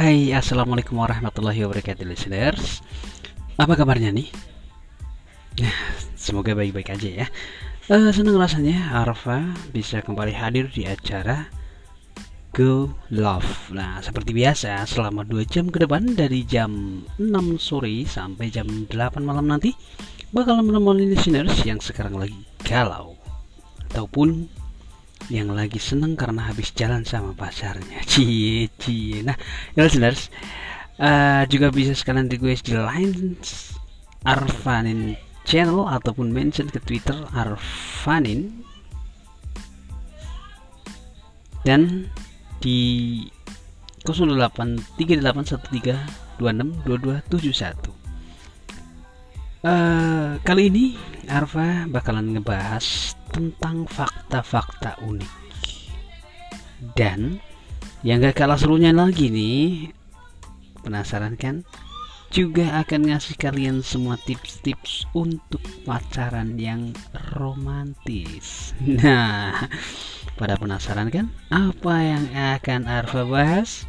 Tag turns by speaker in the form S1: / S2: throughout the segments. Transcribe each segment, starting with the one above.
S1: Hai, assalamualaikum warahmatullahi wabarakatuh, listeners. Apa kabarnya nih? Nah, semoga baik-baik aja ya. Uh, senang rasanya Arfa bisa kembali hadir di acara Go Love. Nah, seperti biasa, selama 2 jam ke depan dari jam 6 sore sampai jam 8 malam nanti bakal menemani listeners yang sekarang lagi galau ataupun yang lagi seneng karena habis jalan sama pacarnya. Cie cie. Nah ya listeners uh, juga bisa sekalian request di line Arfanin channel ataupun mention ke Twitter Arfanin dan di 083813262271 Uh, kali ini Arfa bakalan ngebahas tentang fakta-fakta unik. Dan yang gak kalah serunya lagi nih penasaran kan? Juga akan ngasih kalian semua tips-tips untuk pacaran yang romantis. Nah pada penasaran kan? Apa yang akan Arfa bahas?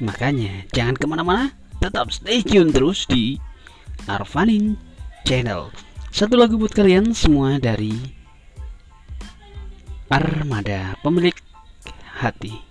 S1: Makanya jangan ke mana-mana tetap stay tune terus di Arvanin Channel. Satu lagu buat kalian semua dari Armada Pemilik Hati.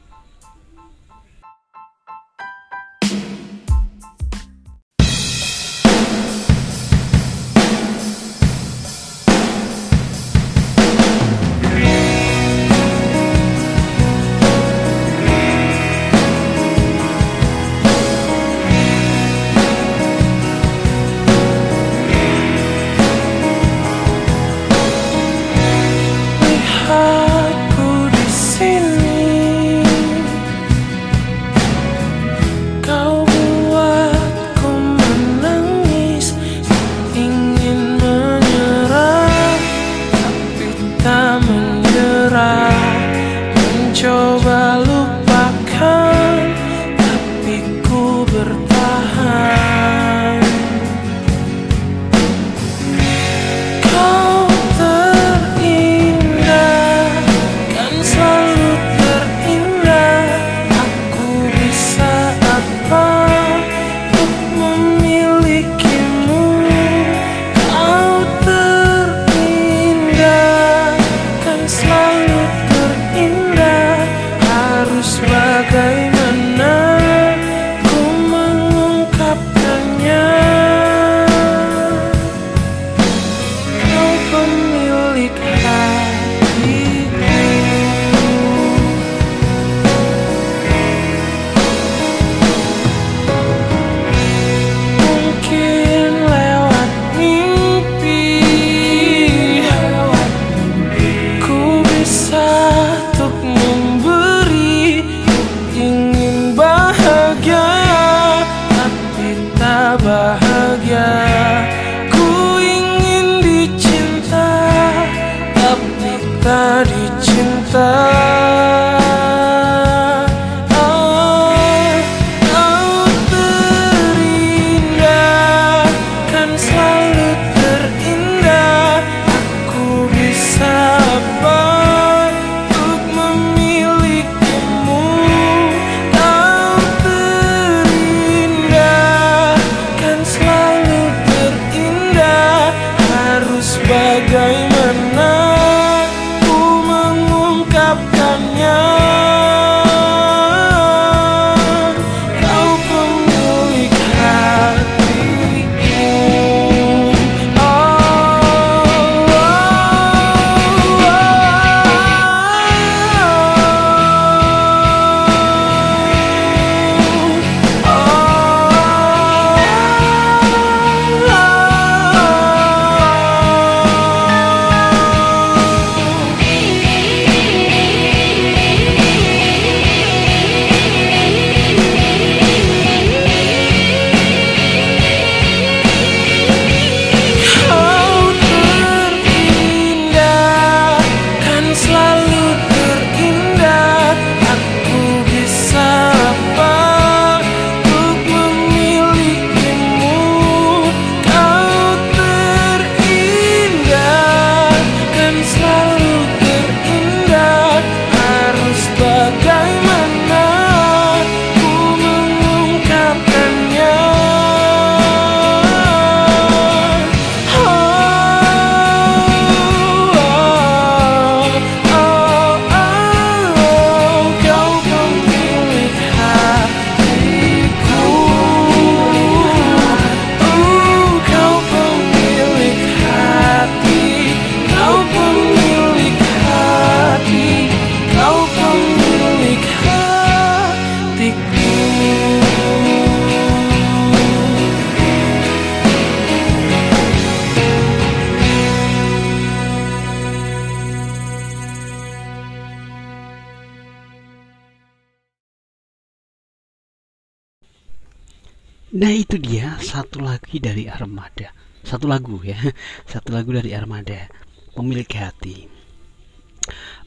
S2: Nah itu dia satu lagi dari Armada. Satu lagu ya. Satu lagu dari Armada. Pemilik hati.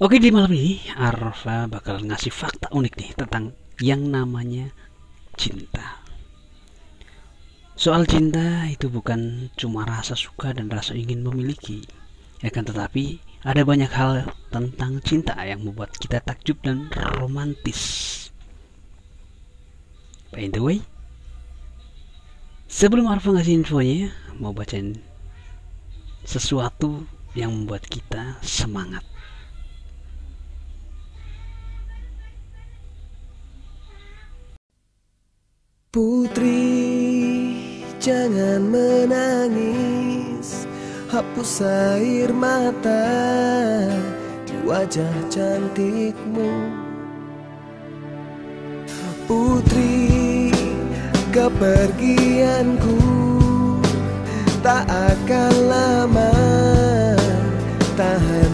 S2: Oke di malam ini Arfa bakal ngasih fakta unik nih Tentang yang namanya cinta. Soal cinta itu bukan cuma rasa suka dan rasa ingin memiliki. Ya kan tetapi ada banyak hal tentang cinta yang membuat kita takjub dan romantis. By the way, Sebelum Arfa ngasih infonya, mau bacain sesuatu yang membuat kita semangat.
S3: Putri, jangan menangis Hapus air mata di wajah cantikmu Putri, Kepergianku tak akan lama Tahan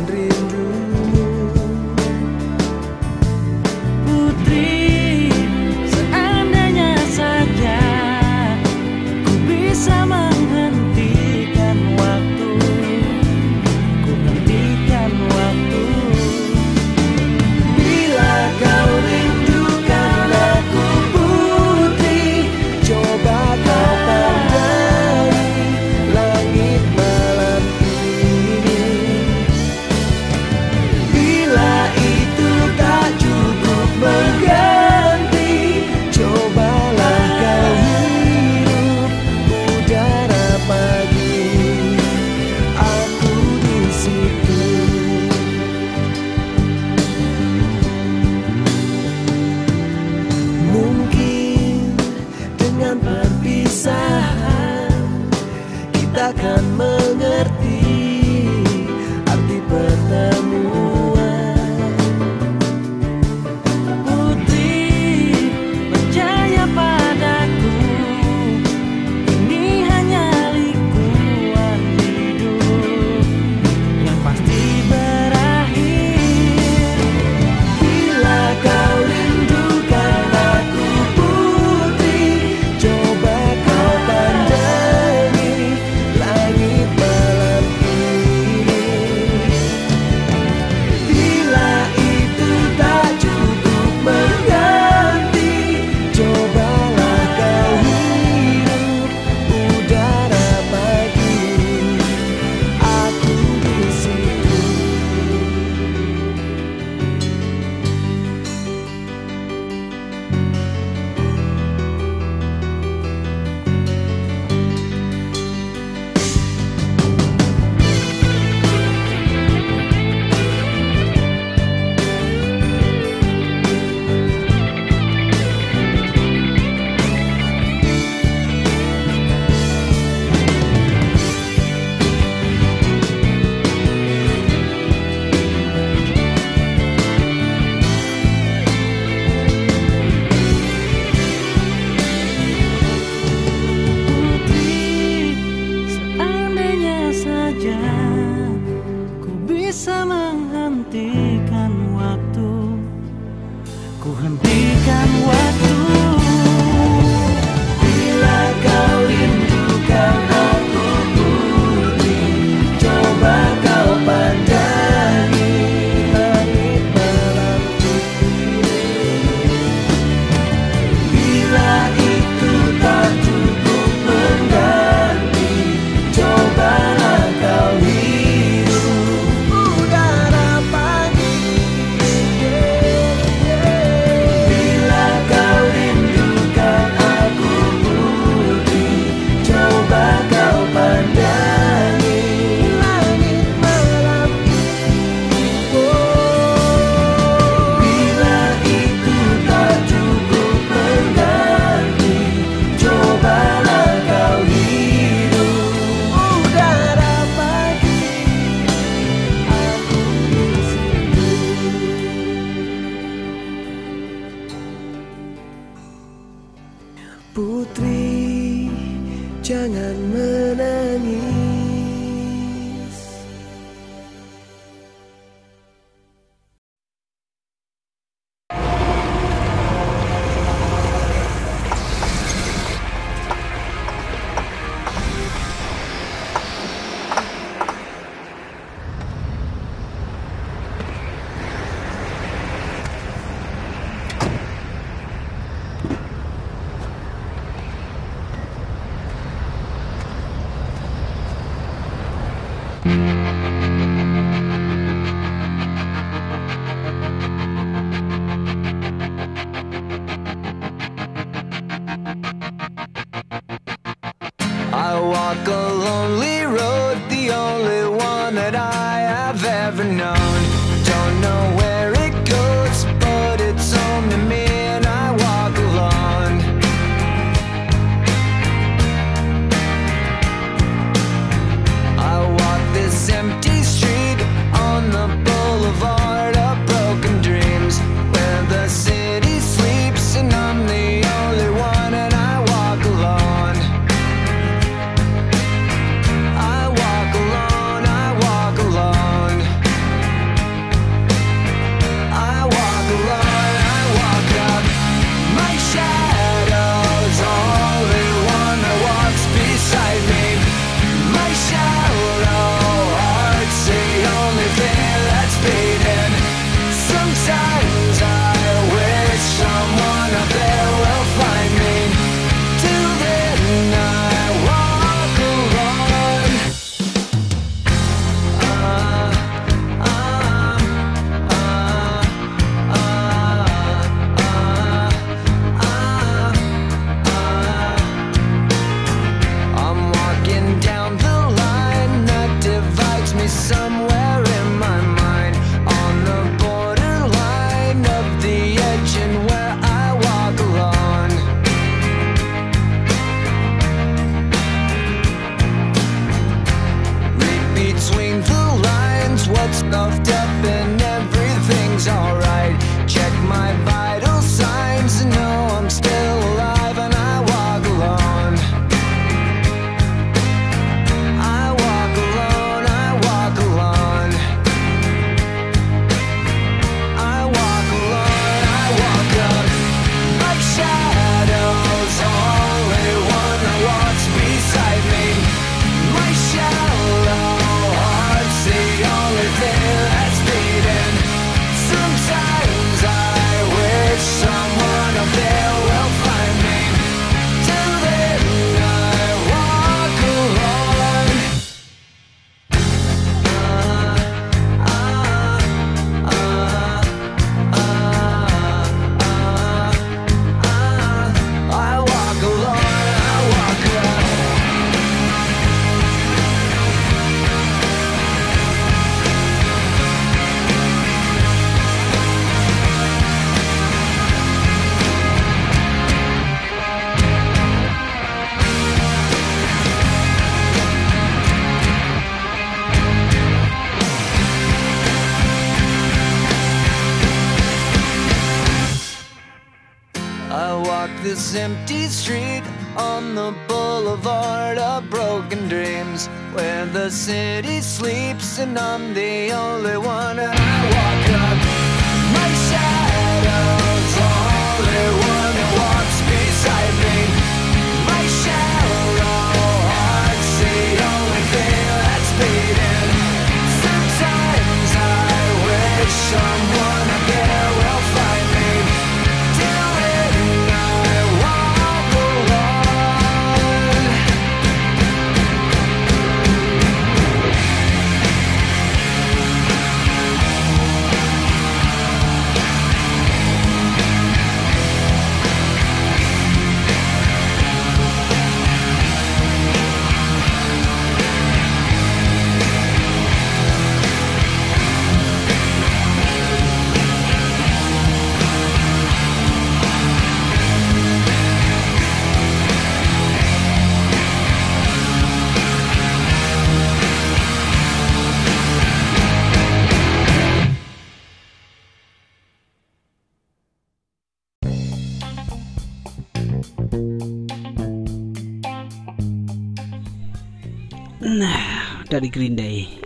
S2: dari Green Day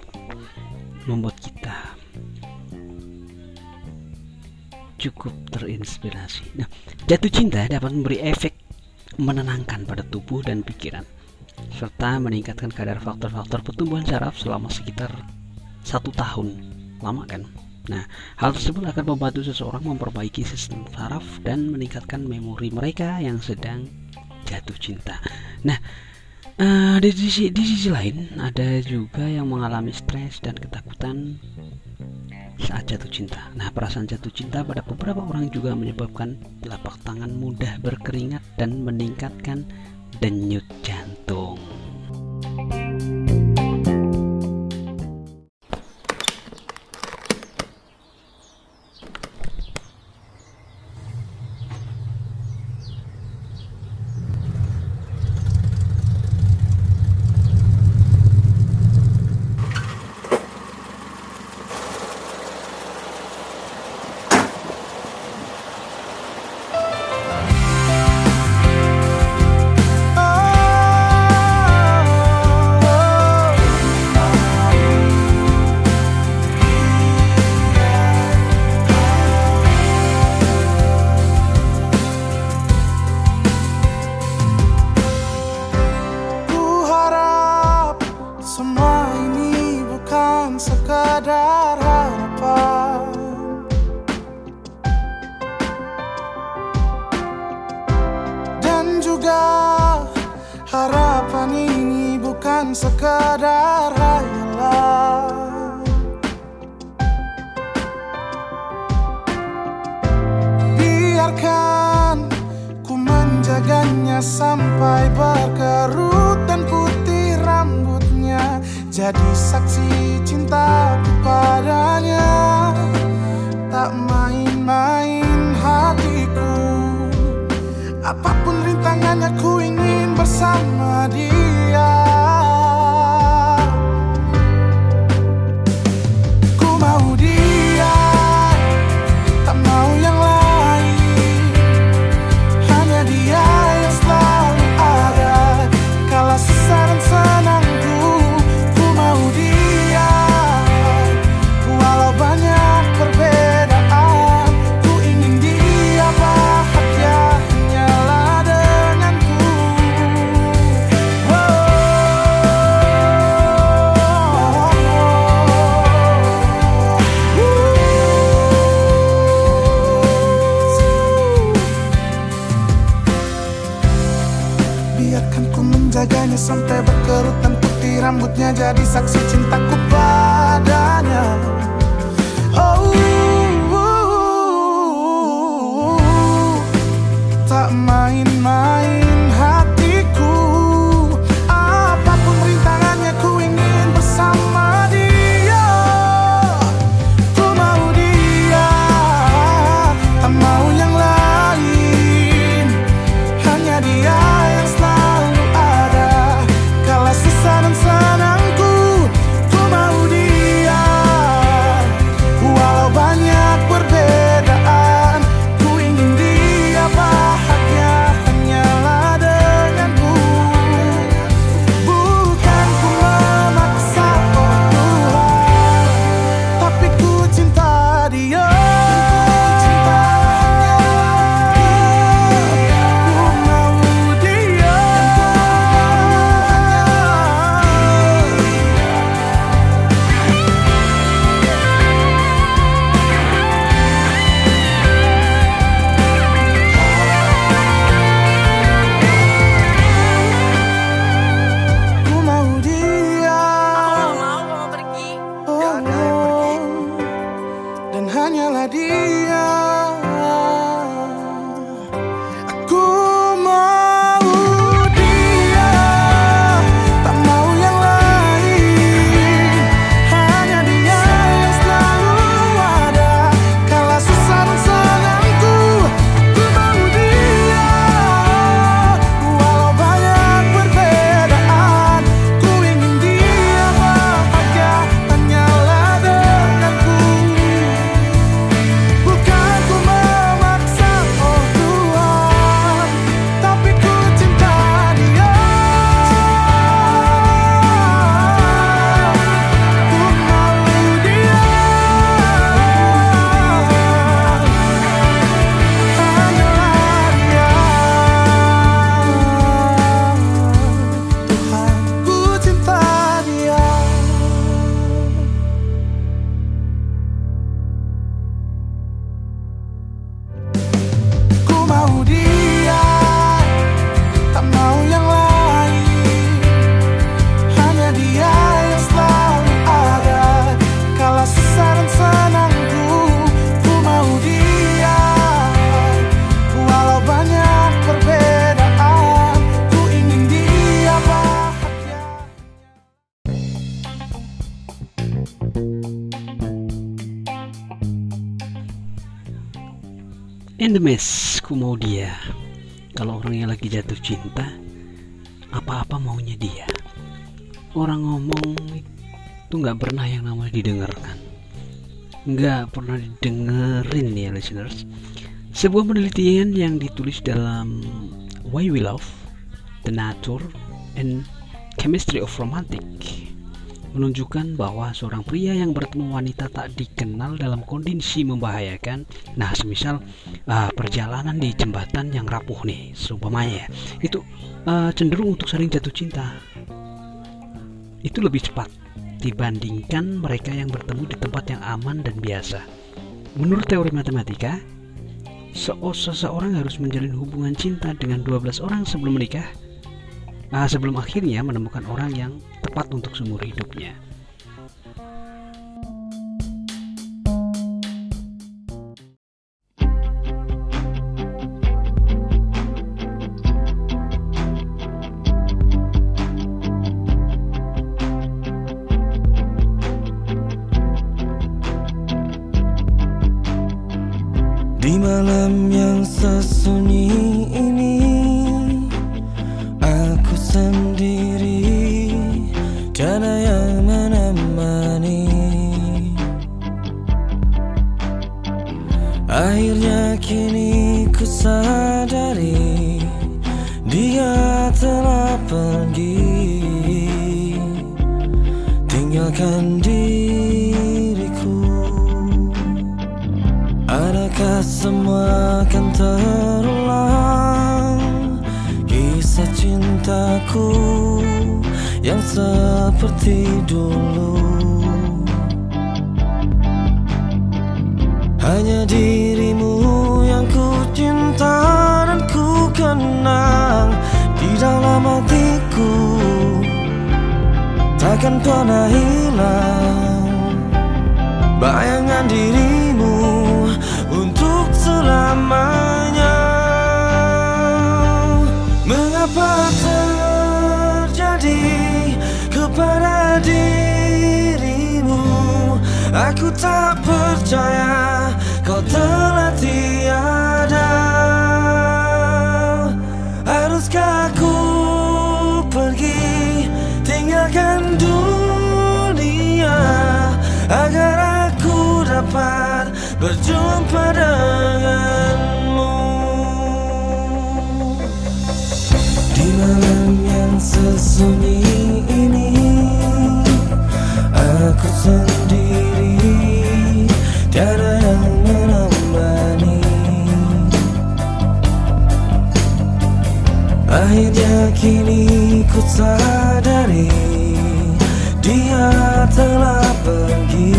S2: membuat kita cukup terinspirasi. Nah, jatuh cinta dapat memberi efek menenangkan pada tubuh dan pikiran serta meningkatkan kadar faktor-faktor pertumbuhan saraf selama sekitar satu tahun lama kan Nah, hal tersebut akan membantu seseorang memperbaiki sistem saraf dan meningkatkan memori mereka yang sedang jatuh cinta. Nah, Uh, di, sisi, di sisi lain, ada juga yang mengalami stres dan ketakutan saat jatuh cinta. Nah, perasaan jatuh cinta pada beberapa orang juga menyebabkan telapak tangan mudah berkeringat dan meningkatkan denyut jantung.
S4: jadi saksi cinta
S2: Endemis, ku mau dia. Kalau orangnya lagi jatuh cinta, apa-apa maunya dia. Orang ngomong itu nggak pernah yang namanya didengarkan. Nggak pernah didengerin ya listeners. Sebuah penelitian yang ditulis dalam Why We Love, The Nature, and Chemistry of Romantic menunjukkan bahwa seorang pria yang bertemu wanita tak dikenal dalam kondisi membahayakan. Nah semisal uh, perjalanan di jembatan yang rapuh nih seumpamanya. Itu uh, cenderung untuk saling jatuh cinta. Itu lebih cepat dibandingkan mereka yang bertemu di tempat yang aman dan biasa. Menurut teori matematika se- seseorang harus menjalin hubungan cinta dengan 12 orang sebelum menikah sebelum akhirnya menemukan orang yang tepat untuk seumur hidupnya.
S3: Aku tak percaya kau telah tiada. Haruskah aku pergi? Tinggalkan dunia Agar aku dapat berjumpa denganmu. Di malam yang sesunyi kini ku sadari Dia telah pergi.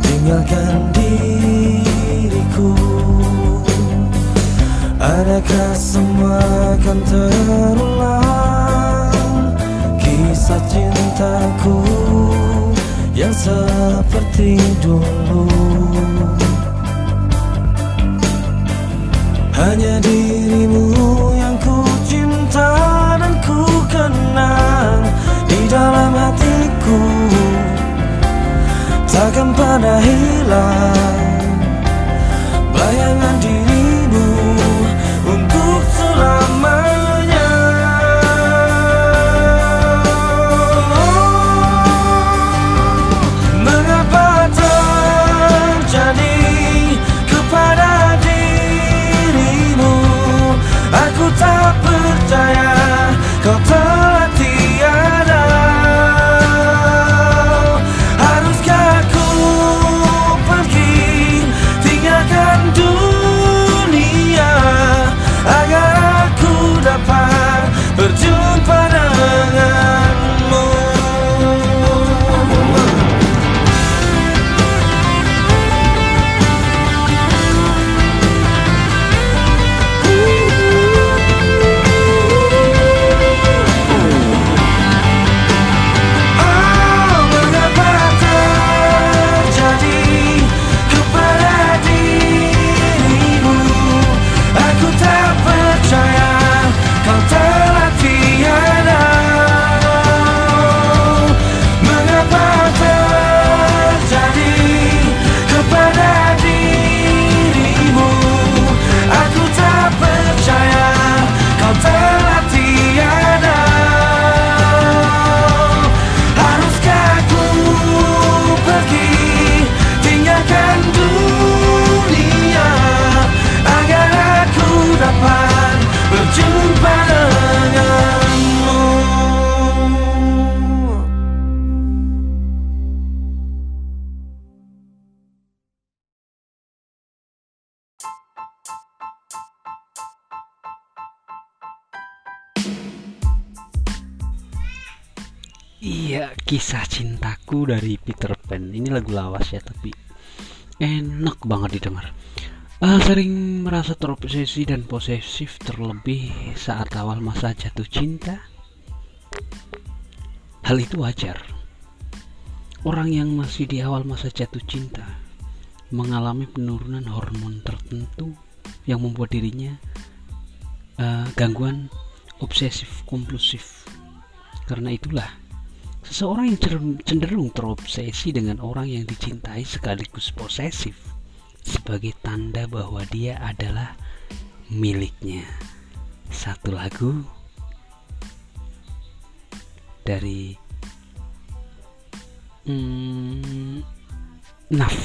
S3: Tinggalkan diriku. Adakah semua akan terulang? Kisah cintaku Yang seperti dulu Hanya dirimu yang ku cinta dan ku kenang Di dalam hatiku. Takkan pernah hilang Bayangan
S2: banget didengar. Ah, sering merasa terobsesi dan posesif terlebih saat awal masa jatuh cinta. Hal itu wajar. Orang yang masih di awal masa jatuh cinta mengalami penurunan hormon tertentu yang membuat dirinya eh, gangguan obsesif kompulsif. Karena itulah seseorang yang cenderung terobsesi dengan orang yang dicintai sekaligus posesif sebagai tanda bahwa dia adalah miliknya. Satu lagu dari hmm, Naf.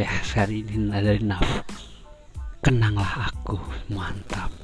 S2: Ya hari ini dari Naf. Kenanglah aku mantap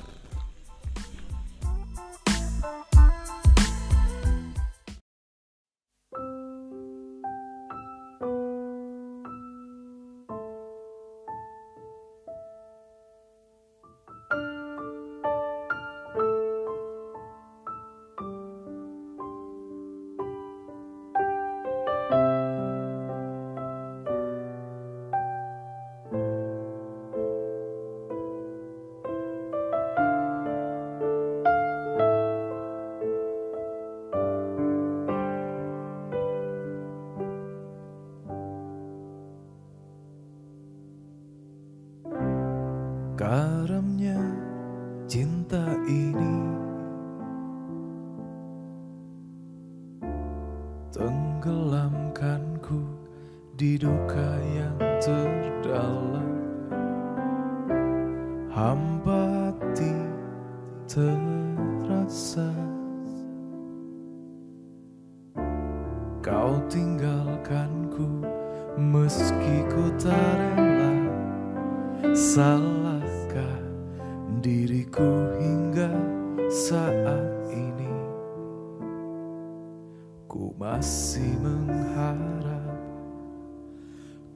S5: Ku masih mengharap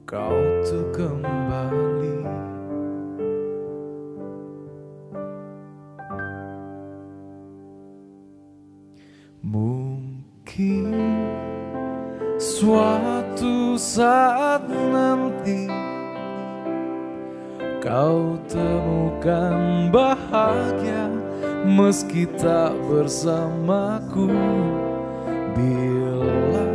S5: kau tuh kembali. Mungkin suatu saat nanti Kau temukan bahagia meski tak bersamaku Bila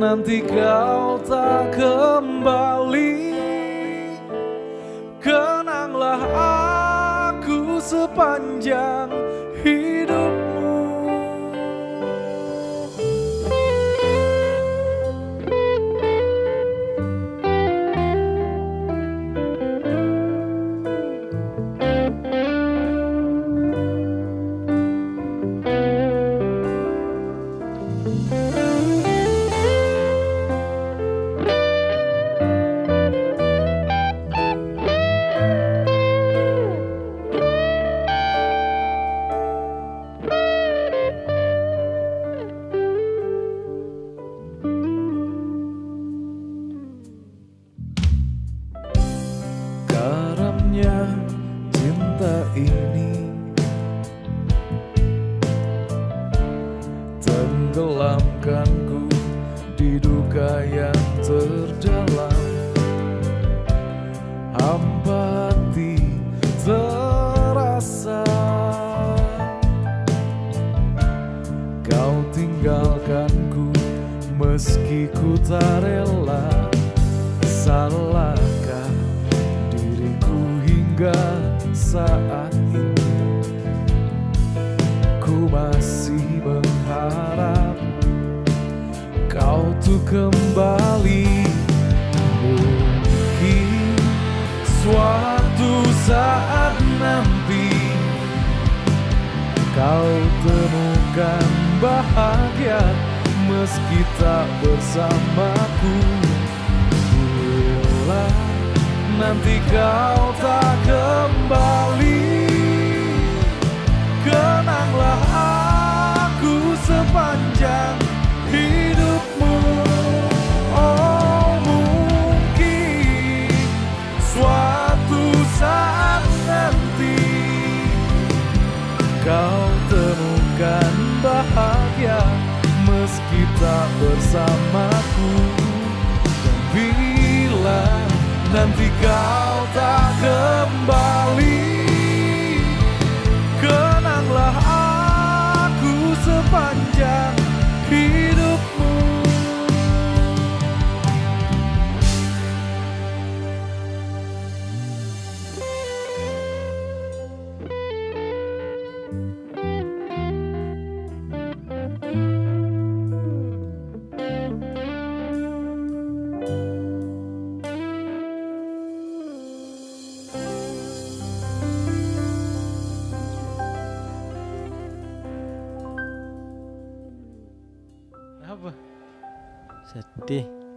S5: nanti kau tak kembali Kenanglah aku sepanjang Salahkah diriku hingga saat ini? Ku masih mengharap kau tuh kembali. Mungkin suatu saat nanti Kau temukan bahagia meski tak bersamaku nanti kau tak kembali. Kenanglah aku sepanjang hidupmu. Oh mungkin suatu saat nanti Kau temukan bahagia meski bersamaku. Dan bila nanti kau tak kembali. Kenanglah aku sepanjang hidupmu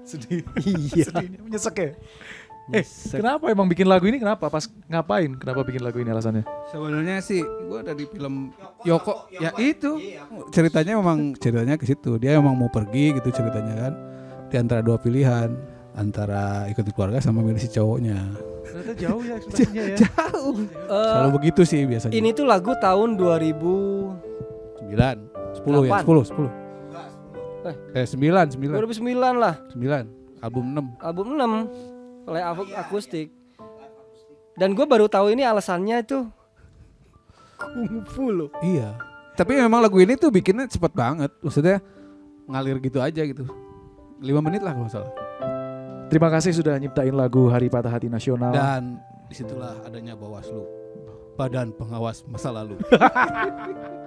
S6: Sedih.
S5: Sedih.
S6: Iya.
S5: Sedih. Menyesek ya? Eh,
S6: Nyesek.
S5: kenapa emang bikin lagu ini? Kenapa? Pas ngapain? Kenapa bikin lagu ini alasannya?
S7: Sebenarnya sih gua dari film Yoko ya itu ceritanya memang ceritanya ke situ. Dia emang mau pergi gitu ceritanya kan. Di antara dua pilihan antara ikuti keluarga sama milih si cowoknya.
S5: Ternyata jauh ya ekspektasinya ya.
S7: Jauh.
S6: Eh,
S7: Selalu begitu sih biasanya.
S6: ini tuh lagu tahun 2000
S7: sembilan, sepuluh ya,
S6: Delapan.
S7: sepuluh, sepuluh.
S6: Eh.
S7: Eh sembilan, sembilan,
S6: 2009 lah,
S7: sembilan. Album 6
S6: album 6 oleh aku- akustik. Dan gue baru tahu ini alasannya itu kungfu loh.
S7: Iya. Tapi memang lagu ini tuh bikinnya cepet banget. Maksudnya ngalir gitu aja gitu. 5 menit lah kalau salah.
S5: Terima kasih sudah nyiptain lagu Hari Patah Hati Nasional.
S7: Dan di situlah adanya Bawaslu. Badan Pengawas Masa Lalu.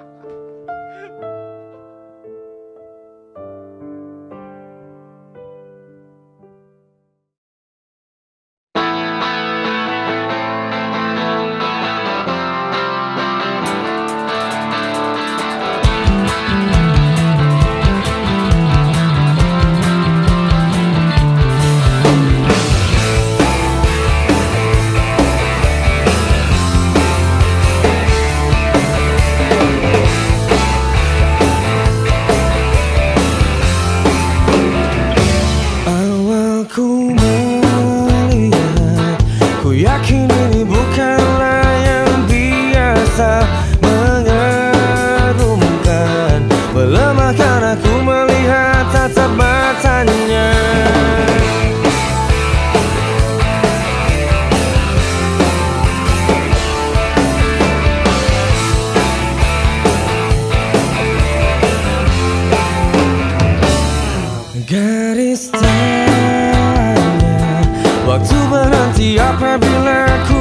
S8: Garis tanya Waktu berhenti apabila ku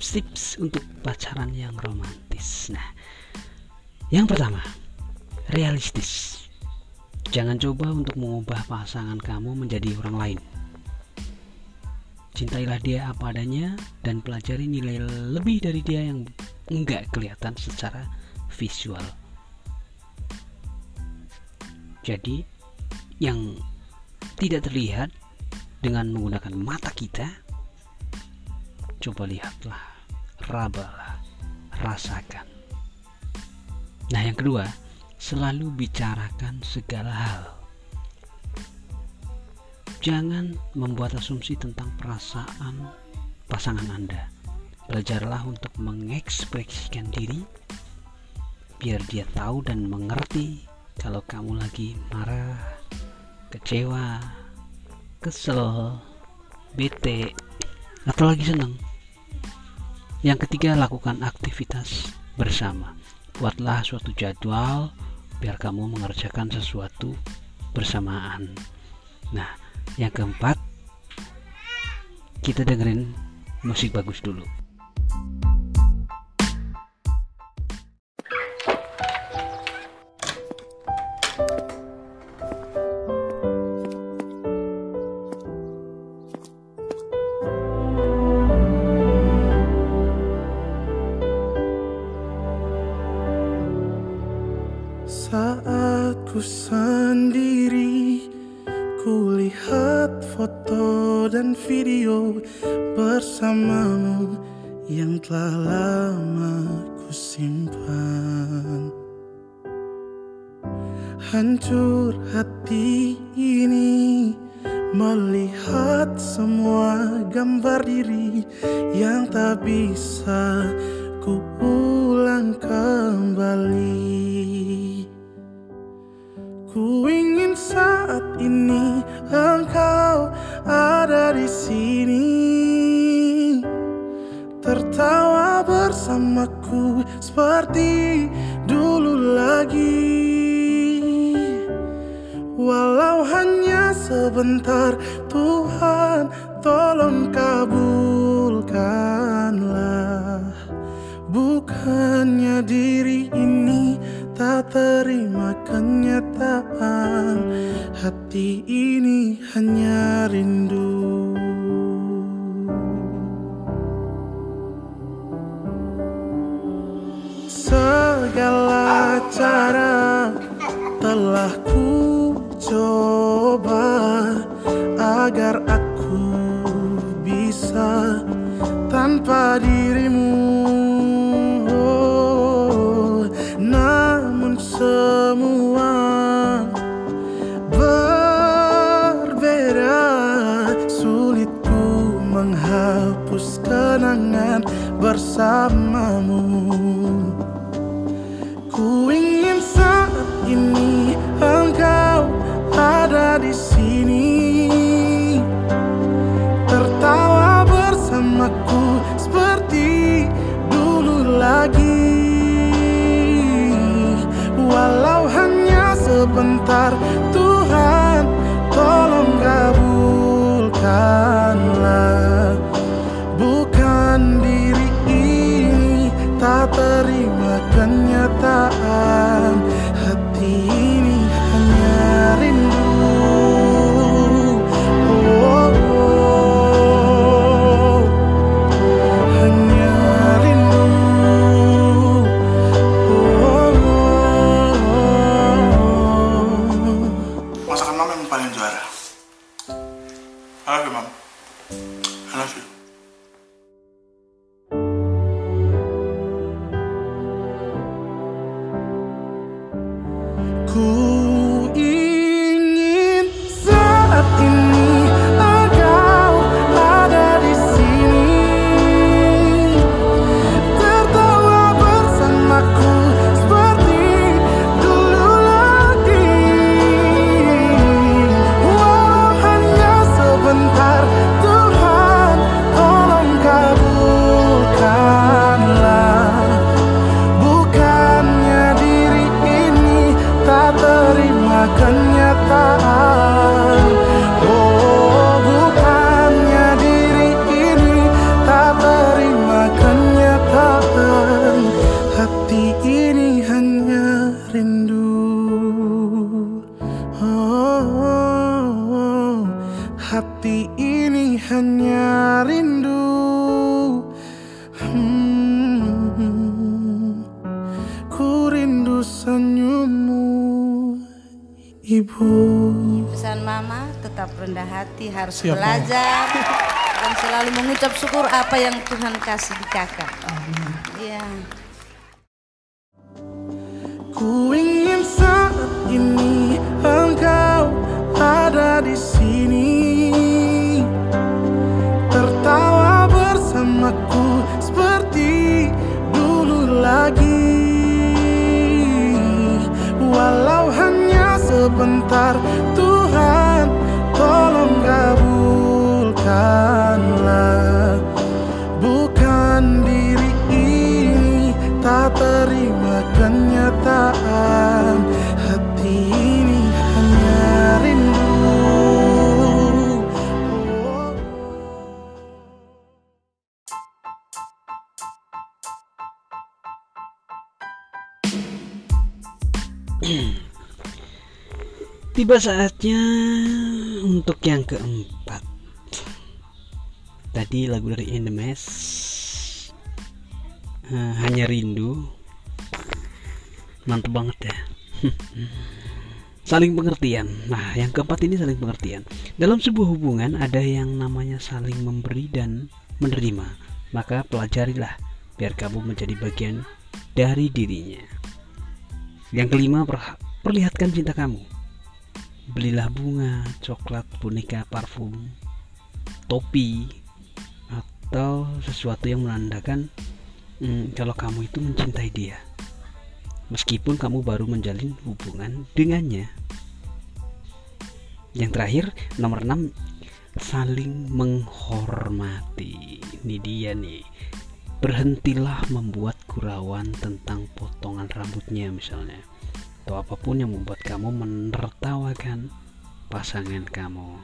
S2: Tips-tips untuk pacaran yang romantis. Nah, yang pertama, realistis. Jangan coba untuk mengubah pasangan kamu menjadi orang lain. Cintailah dia apa adanya dan pelajari nilai lebih dari dia yang enggak kelihatan secara visual. Jadi, yang tidak terlihat dengan menggunakan mata kita, coba lihatlah, rabalah, rasakan. Nah, yang kedua, selalu bicarakan segala hal. Jangan membuat asumsi tentang perasaan pasangan Anda. Belajarlah untuk mengekspresikan diri biar dia tahu dan mengerti kalau kamu lagi marah, kecewa, kesel, bete, atau lagi senang. Yang ketiga, lakukan aktivitas bersama. Buatlah suatu jadwal biar kamu mengerjakan sesuatu bersamaan. Nah, yang keempat, kita dengerin musik bagus dulu.
S4: Cara telah
S5: Siap,
S4: belajar dan selalu mengucap syukur apa yang Tuhan kasih di kakak.
S2: Tiba saatnya untuk yang keempat. Tadi lagu dari The Mess Eh, hanya rindu. Mantep banget ya. saling pengertian. Nah, yang keempat ini saling pengertian. Dalam sebuah hubungan ada yang namanya saling memberi dan menerima. Maka pelajarilah biar kamu menjadi bagian dari dirinya. Yang kelima, per- perlihatkan cinta kamu. Belilah bunga, coklat, boneka, parfum, topi, atau sesuatu yang menandakan hmm, kalau kamu itu mencintai dia. Meskipun kamu baru menjalin hubungan dengannya. Yang terakhir, nomor 6 saling menghormati. Ini dia nih. Berhentilah membuat gurauan tentang potongan rambutnya misalnya. Atau apa pun yang membuat kamu menertawakan pasangan kamu.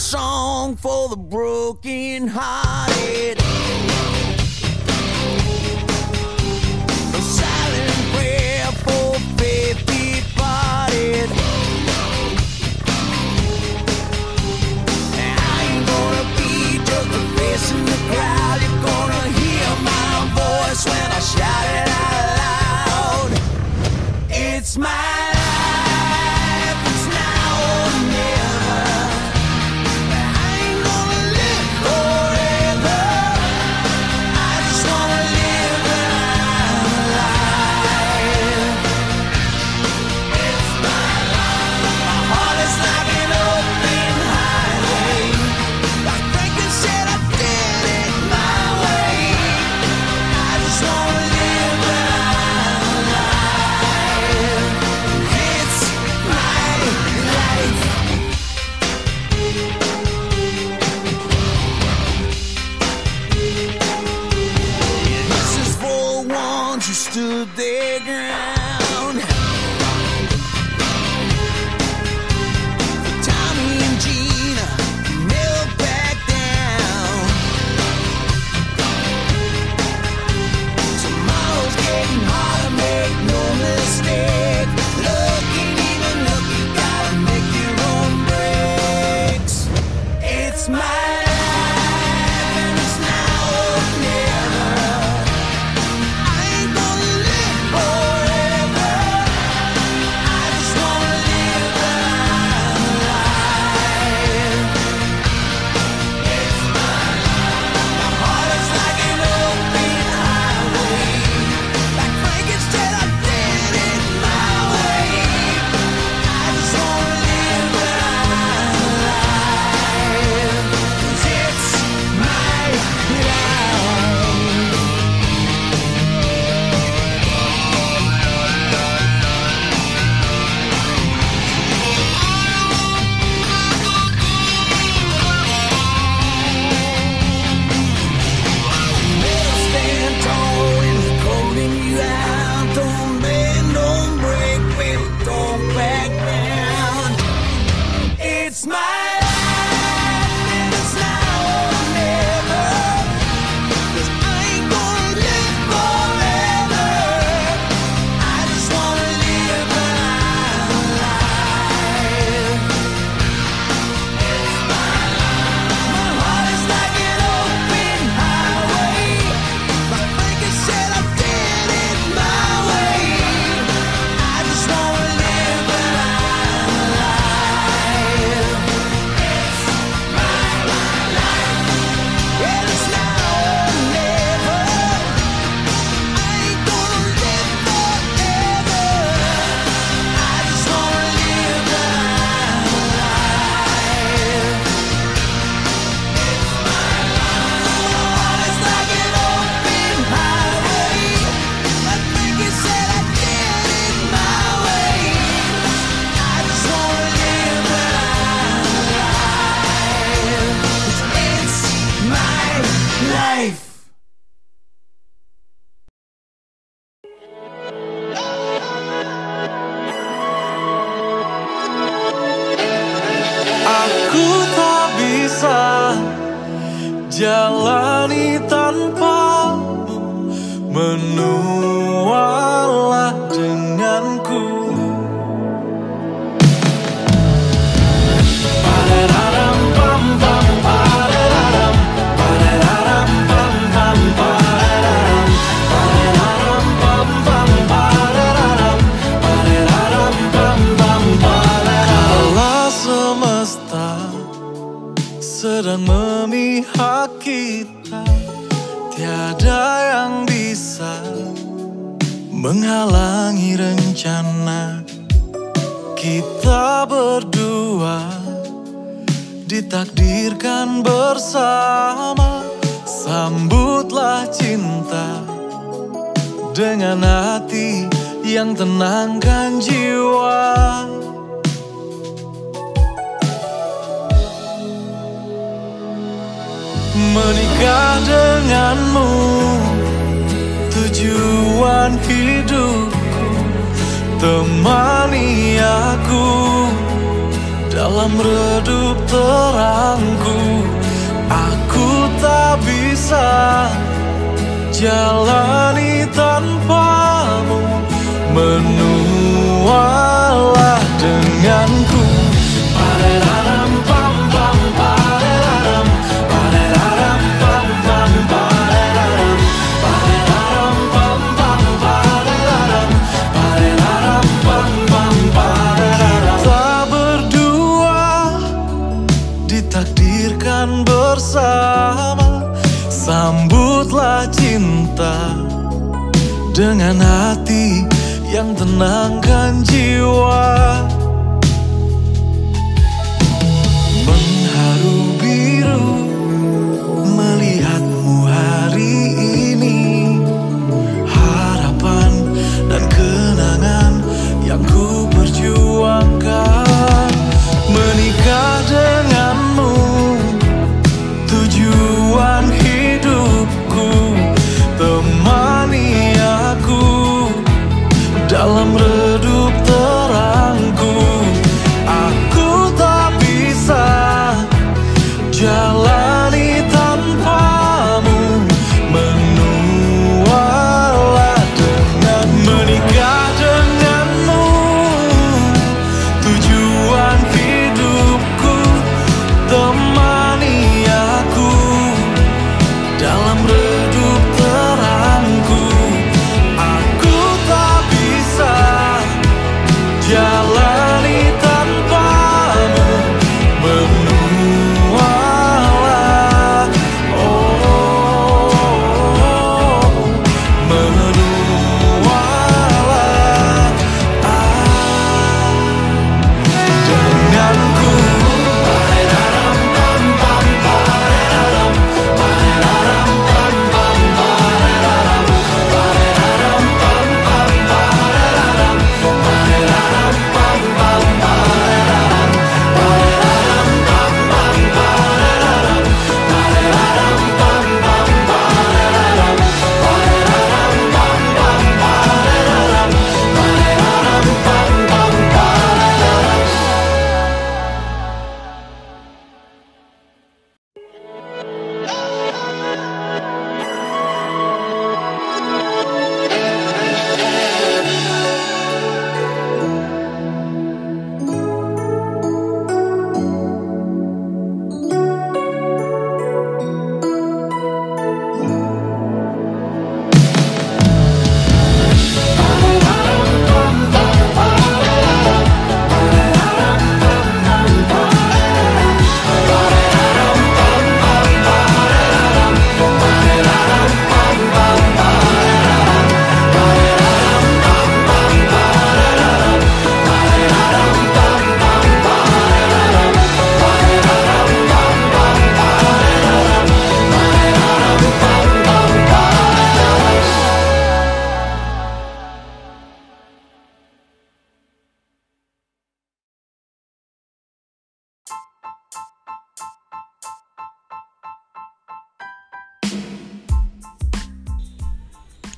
S9: Song for the broken hearted. got it.
S5: Menghalangi rencana. Kita berdua ditakdirkan bersama. Sambutlah cinta dengan hati yang tenangkan jiwa. Menikah denganmu tujuan hidupku temani aku dalam redup terangku. Aku tak bisa jalani tanpamu menualah denganku. Pararam, pam, dengan hati yang tenangkan jiwa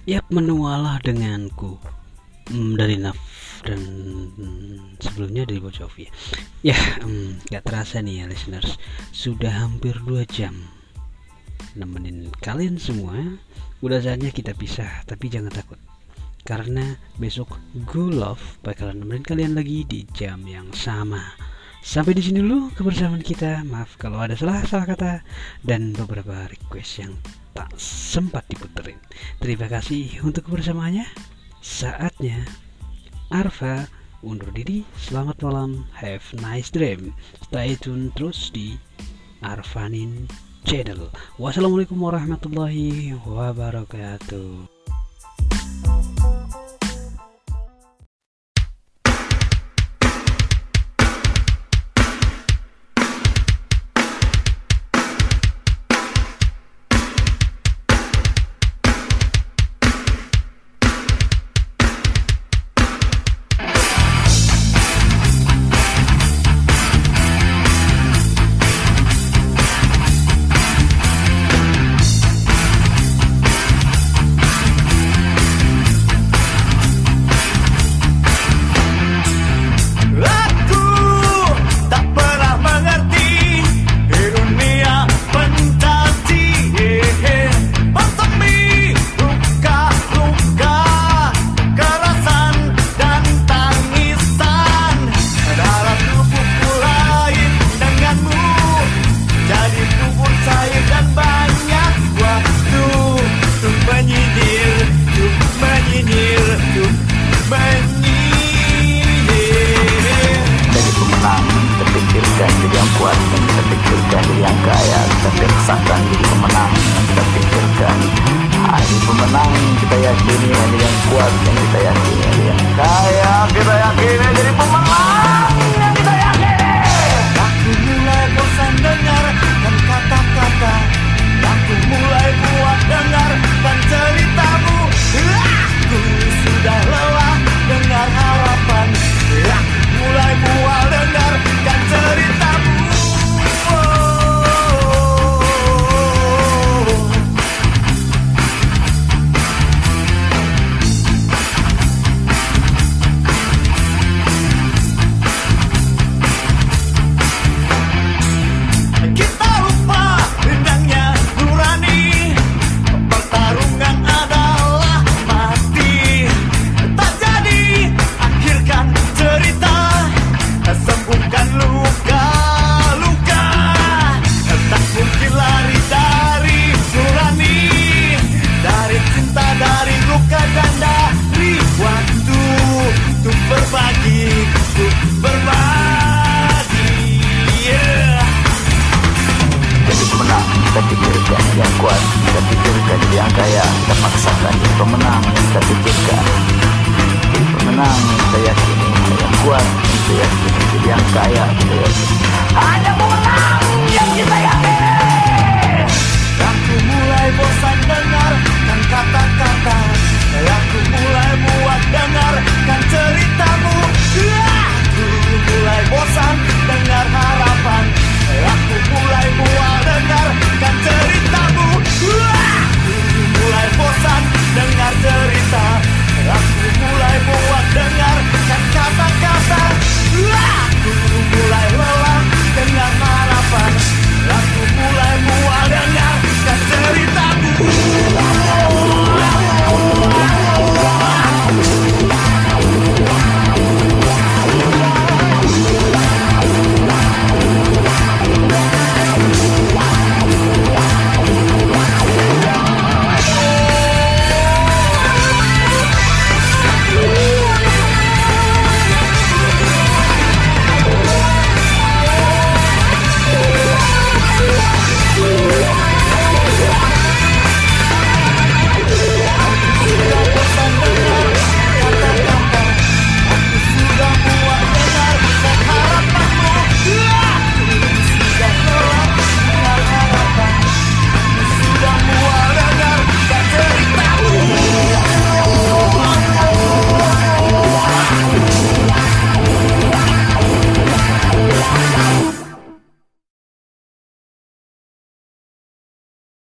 S5: Ya menualah denganku
S2: hmm, dari Naf dan sebelumnya dari Bocovia. ya. Ya, hmm, gak terasa nih ya listeners, sudah hampir 2 jam nemenin kalian semua. Udah saatnya kita pisah, tapi jangan takut.
S10: Karena besok Gulov bakalan nemenin kalian lagi di jam yang sama. Sampai di sini dulu kebersamaan kita. Maaf kalau ada salah-salah kata dan beberapa request yang tak sempat diputerin. Terima kasih untuk kebersamaannya. Saatnya Arva undur diri. Selamat malam. Have nice dream. Stay tune terus di Arfanin Channel. Wassalamualaikum warahmatullahi wabarakatuh.
S11: pemenang kita pikirkan. Jadi pemenang saya yakin yang kuat saya yakin jadi yang kaya
S12: saya yakin